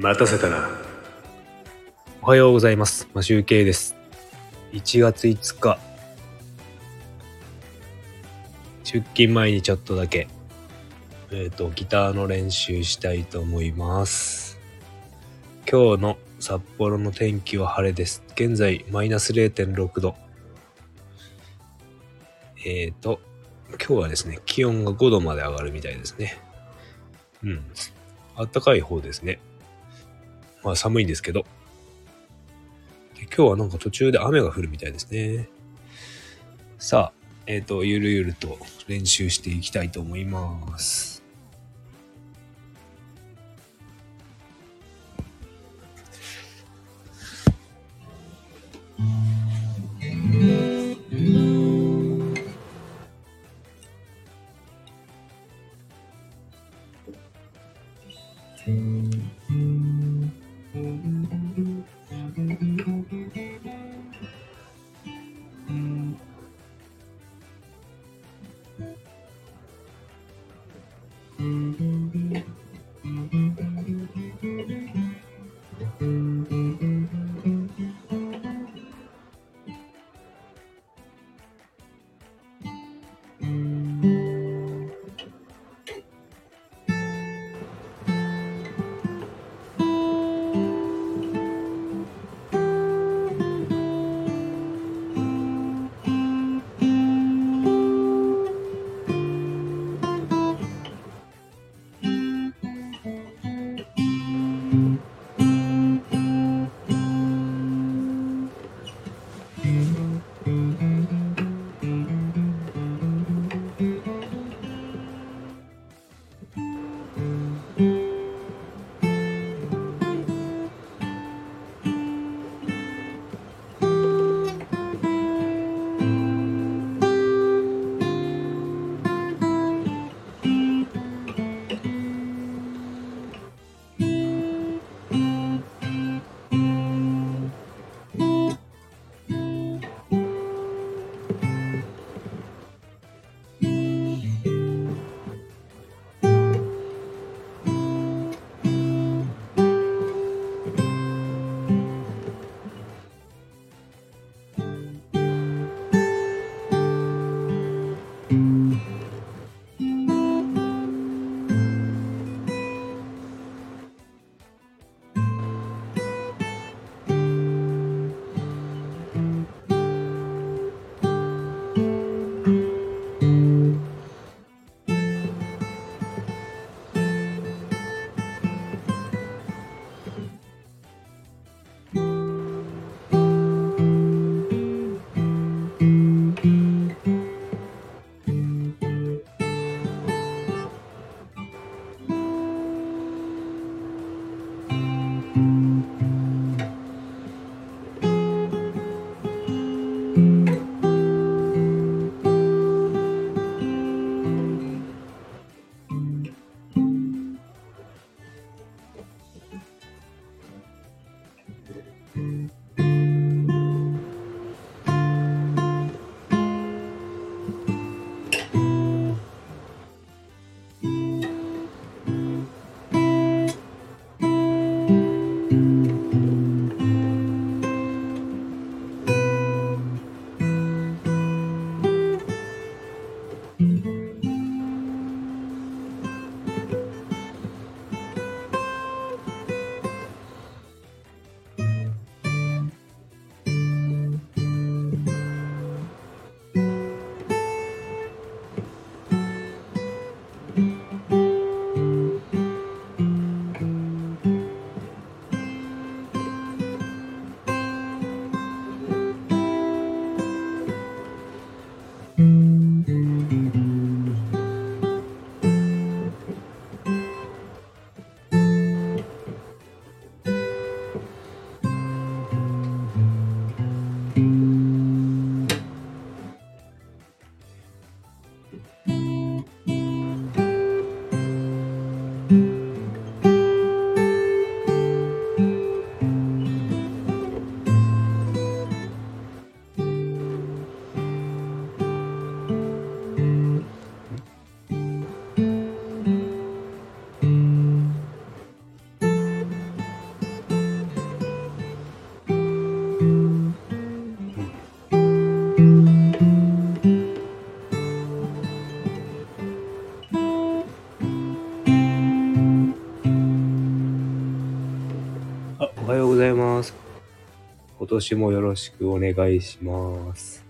待たせたな。おはようございます。マシュウケイです。1月5日。出勤前にちょっとだけ、えっ、と、ギターの練習したいと思います。今日の札幌の天気は晴れです。現在、マイナス0.6度。えっ、と、今日はですね、気温が5度まで上がるみたいですね。うん。あったかい方ですね。まあ寒いんですけど。今日はなんか途中で雨が降るみたいですね。さあ、えっ、ー、と、ゆるゆると練習していきたいと思います。年もよろしくお願いします。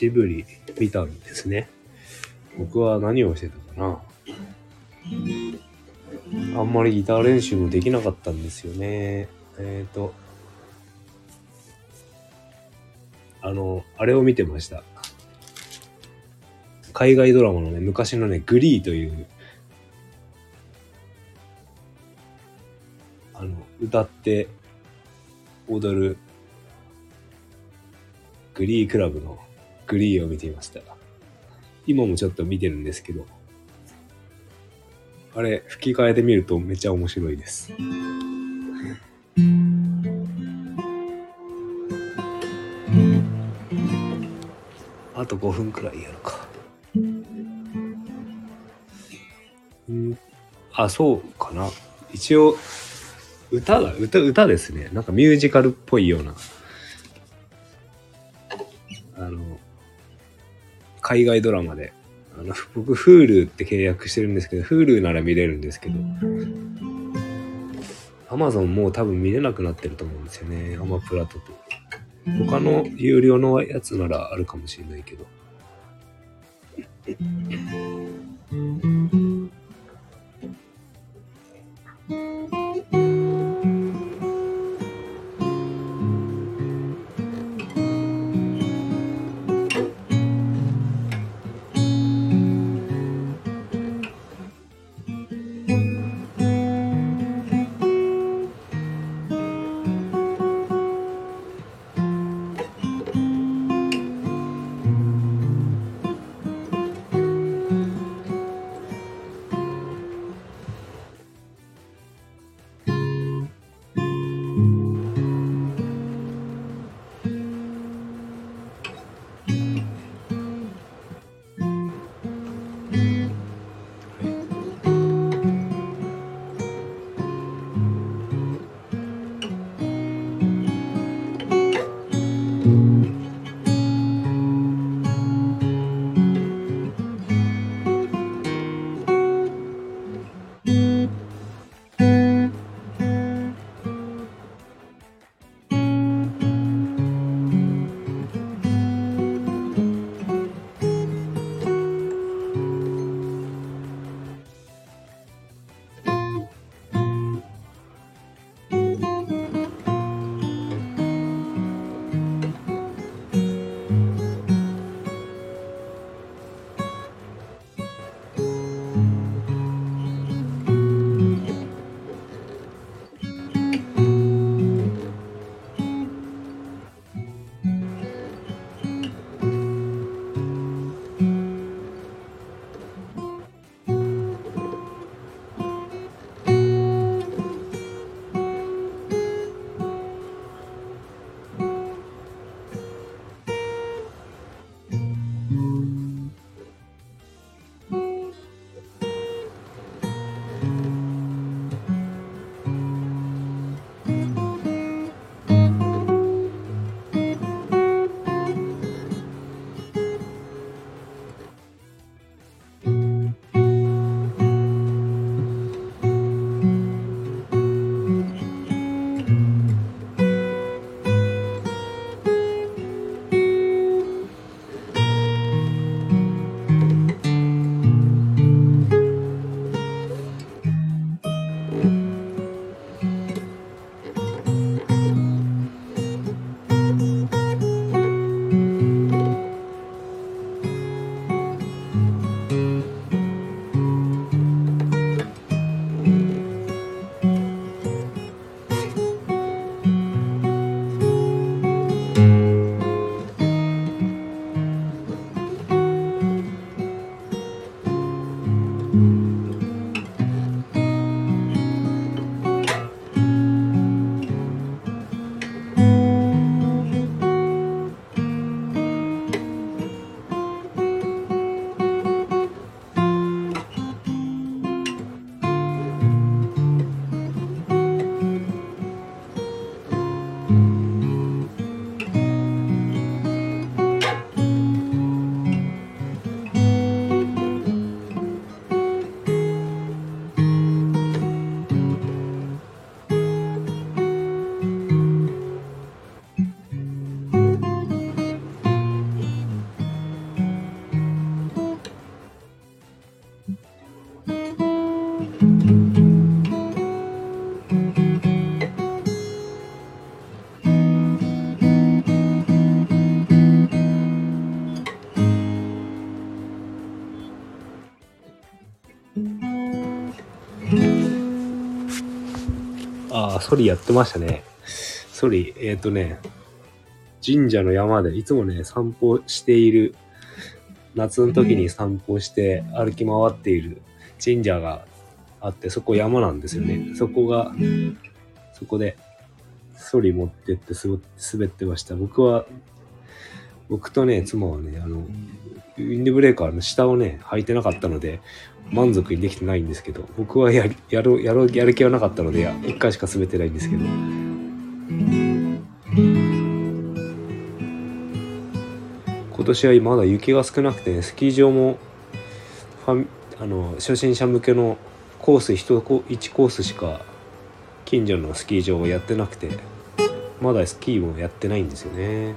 ジブリ見たんですね。僕は何をしてたかな。あんまりギター練習もできなかったんですよね。えっ、と、あの、あれを見てました。海外ドラマのね、昔のね、グリーという、あの、歌って踊るグリークラブのグリーを見ていました。今もちょっと見てるんですけど、あれ、吹き替えで見るとめっちゃ面白いです。あと5分くらいやるか。うんあ、そうかな。一応、歌だ、歌、歌ですね。なんかミュージカルっぽいような。海外ドラマで。あの、僕、Hulu って契約してるんですけど、Hulu なら見れるんですけど、Amazon もう多分見れなくなってると思うんですよね。アマプラとと。他の有料のやつならあるかもしれないけど。ああ、ソリやってましたね。ソリ、えっ、とね、神社の山でいつもね、散歩している、夏の時に散歩して歩き回っている神社があって、そこ山なんですよね。そこが、そこで、ソリ持ってって滑ってました。僕は、僕とね、妻はね、あの、ウィンドブレーカーの下をね、履いてなかったので、満足にできてないんですけど、僕はややる、やる、やる気はなかったので、一回しか滑ってないんですけど。今年はまだ雪が少なくてね、スキー場もファミあの初心者向けのコース1 1コースしか近所のスキー場をやってなくてまだスキーもやってないんですよね。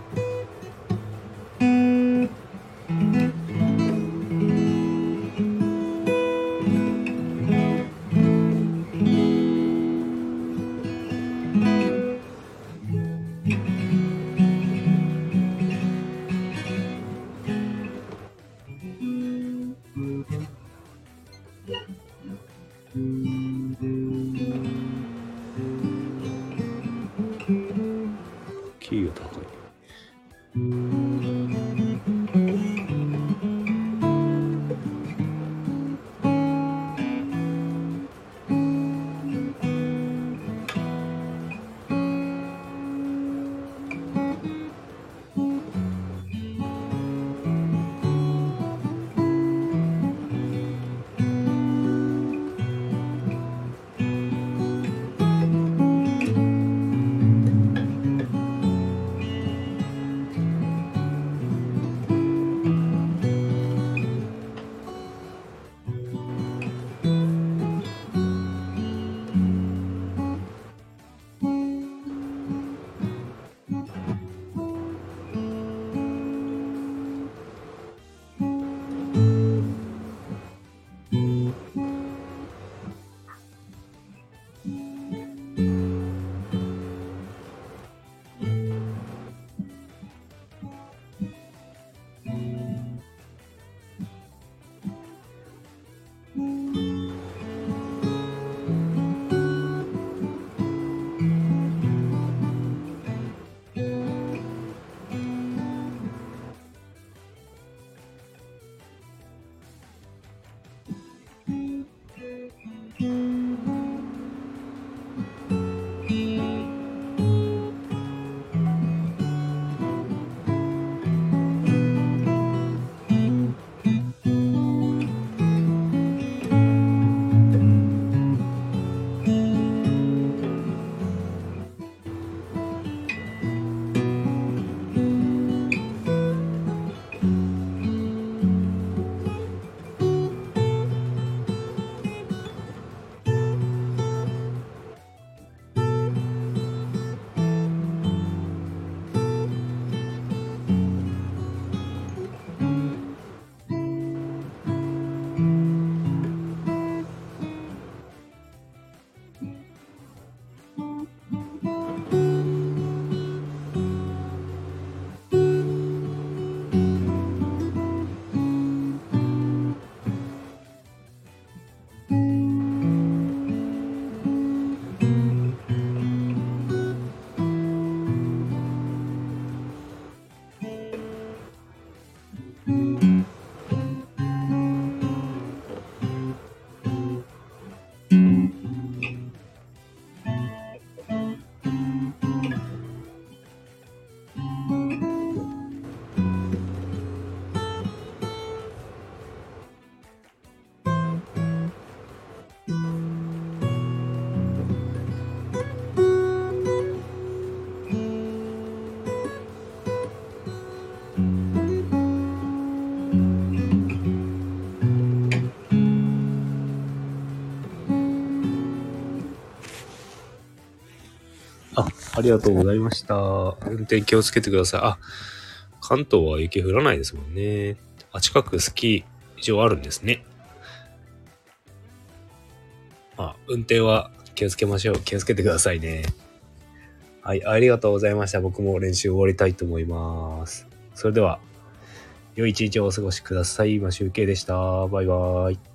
あ、ありがとうございました。運転気をつけてください。あ、関東は雪降らないですもんね。あ、近くスキー場あるんですね。あ、運転は気をつけましょう。気をつけてくださいね。はい、ありがとうございました。僕も練習終わりたいと思います。それでは、良い一日をお過ごしください。マシュウケイでした。バイバーイ。